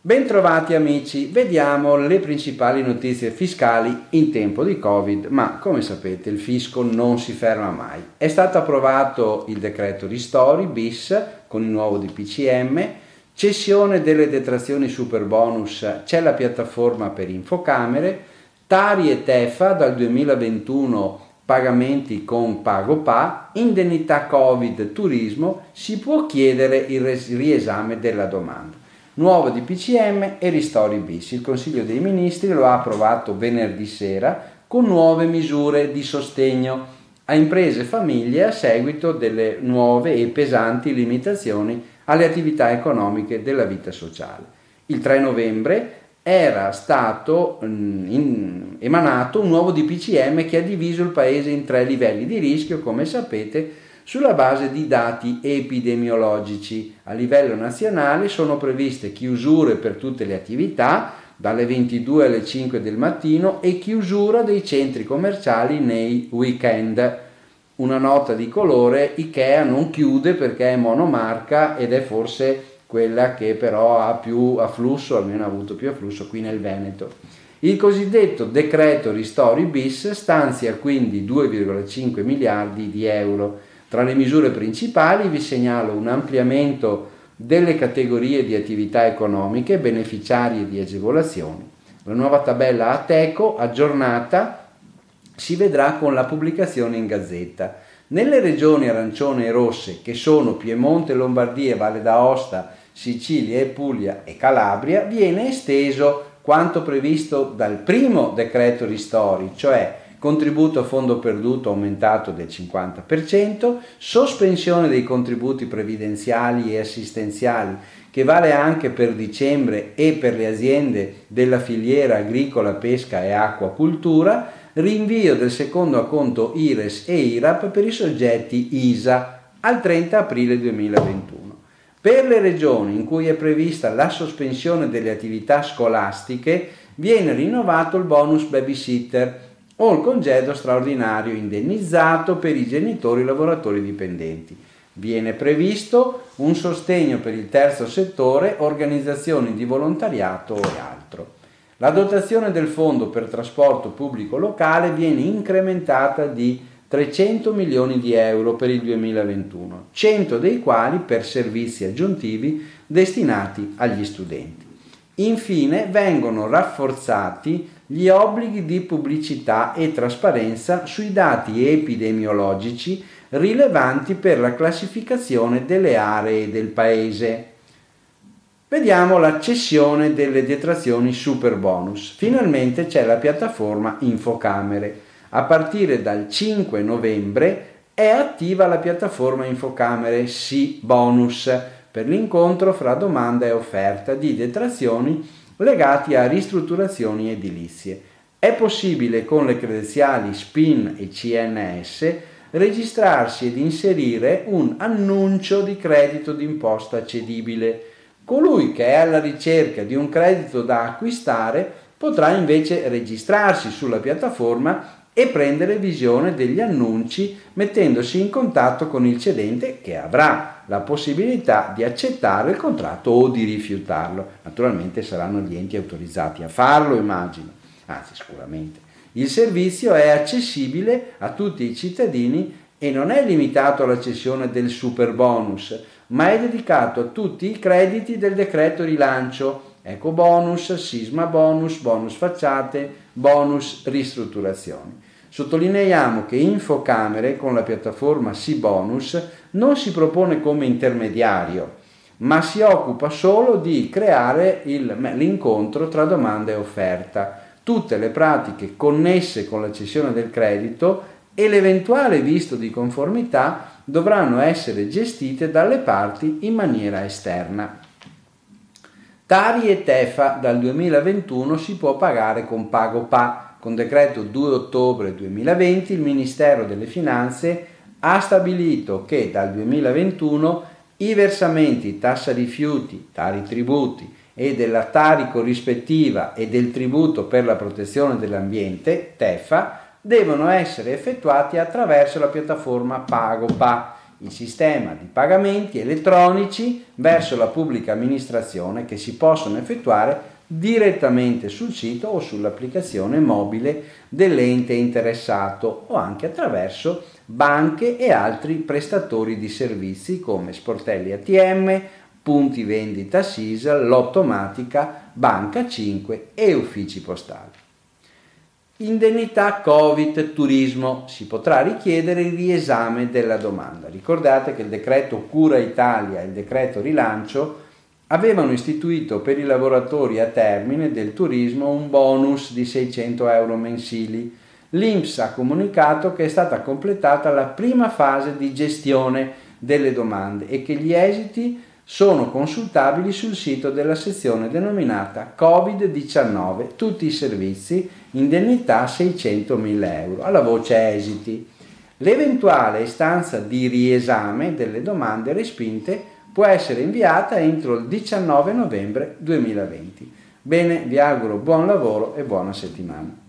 Bentrovati amici, vediamo le principali notizie fiscali in tempo di Covid, ma come sapete il fisco non si ferma mai. È stato approvato il decreto ristori bis con il nuovo DPCM, cessione delle detrazioni super bonus, c'è la piattaforma per infocamere, Tari e Tefa dal 2021 pagamenti con PagoPA, indennità Covid turismo, si può chiedere il riesame della domanda nuovo di PCM e ristori bis. Il Consiglio dei Ministri lo ha approvato venerdì sera con nuove misure di sostegno a imprese e famiglie a seguito delle nuove e pesanti limitazioni alle attività economiche della vita sociale. Il 3 novembre era stato mm, in, emanato un nuovo DPCM che ha diviso il paese in tre livelli di rischio, come sapete, sulla base di dati epidemiologici. A livello nazionale sono previste chiusure per tutte le attività, dalle 22 alle 5 del mattino e chiusura dei centri commerciali nei weekend. Una nota di colore, Ikea non chiude perché è monomarca ed è forse quella che però ha più afflusso, almeno ha avuto più afflusso qui nel Veneto. Il cosiddetto decreto ristori bis stanzia quindi 2,5 miliardi di euro tra le misure principali vi segnalo un ampliamento delle categorie di attività economiche beneficiarie di agevolazioni. La nuova tabella ATECO aggiornata si vedrà con la pubblicazione in gazzetta. Nelle regioni arancione e rosse, che sono Piemonte, Lombardia, Valle d'Aosta, Sicilia e Puglia e Calabria, viene esteso quanto previsto dal primo decreto ristori, cioè contributo a fondo perduto aumentato del 50%, sospensione dei contributi previdenziali e assistenziali che vale anche per dicembre e per le aziende della filiera agricola, pesca e acquacultura, rinvio del secondo acconto IRES e IRAP per i soggetti ISA al 30 aprile 2021. Per le regioni in cui è prevista la sospensione delle attività scolastiche viene rinnovato il bonus babysitter o il congedo straordinario indennizzato per i genitori lavoratori dipendenti. Viene previsto un sostegno per il terzo settore, organizzazioni di volontariato e altro. La dotazione del fondo per trasporto pubblico locale viene incrementata di 300 milioni di euro per il 2021, 100 dei quali per servizi aggiuntivi destinati agli studenti. Infine vengono rafforzati gli obblighi di pubblicità e trasparenza sui dati epidemiologici rilevanti per la classificazione delle aree del Paese. Vediamo la cessione delle detrazioni super bonus. Finalmente c'è la piattaforma Infocamere. A partire dal 5 novembre è attiva la piattaforma Infocamere Sì Bonus per l'incontro fra domanda e offerta di detrazioni legati a ristrutturazioni edilizie. È possibile con le credenziali SPIN e CNS registrarsi ed inserire un annuncio di credito d'imposta cedibile. Colui che è alla ricerca di un credito da acquistare potrà invece registrarsi sulla piattaforma e prendere visione degli annunci mettendosi in contatto con il cedente che avrà la possibilità di accettare il contratto o di rifiutarlo. Naturalmente saranno gli enti autorizzati a farlo, immagino, anzi sicuramente. Il servizio è accessibile a tutti i cittadini e non è limitato alla cessione del super bonus, ma è dedicato a tutti i crediti del decreto rilancio, eco bonus, sisma bonus, bonus facciate, bonus ristrutturazioni. Sottolineiamo che Infocamere con la piattaforma C-Bonus non si propone come intermediario, ma si occupa solo di creare il, l'incontro tra domanda e offerta. Tutte le pratiche connesse con la cessione del credito e l'eventuale visto di conformità dovranno essere gestite dalle parti in maniera esterna. Tari e Tefa dal 2021 si può pagare con PagoPA con decreto 2 ottobre 2020 il Ministero delle Finanze ha stabilito che dal 2021 i versamenti tassa rifiuti, tari tributi e della Tari corrispettiva e del tributo per la protezione dell'ambiente, TEFA, devono essere effettuati attraverso la piattaforma PagoPA. il sistema di pagamenti elettronici verso la pubblica amministrazione che si possono effettuare direttamente sul sito o sull'applicazione mobile dell'ente interessato o anche attraverso banche e altri prestatori di servizi come sportelli ATM, punti vendita SISA, l'automatica, banca 5 e uffici postali. Indennità Covid turismo. Si potrà richiedere il riesame della domanda. Ricordate che il decreto Cura Italia e il decreto Rilancio avevano istituito per i lavoratori a termine del turismo un bonus di 600 euro mensili. L'INPS ha comunicato che è stata completata la prima fase di gestione delle domande e che gli esiti sono consultabili sul sito della sezione denominata Covid-19, tutti i servizi, indennità 600.000 euro, alla voce esiti. L'eventuale istanza di riesame delle domande respinte può essere inviata entro il 19 novembre 2020. Bene, vi auguro buon lavoro e buona settimana.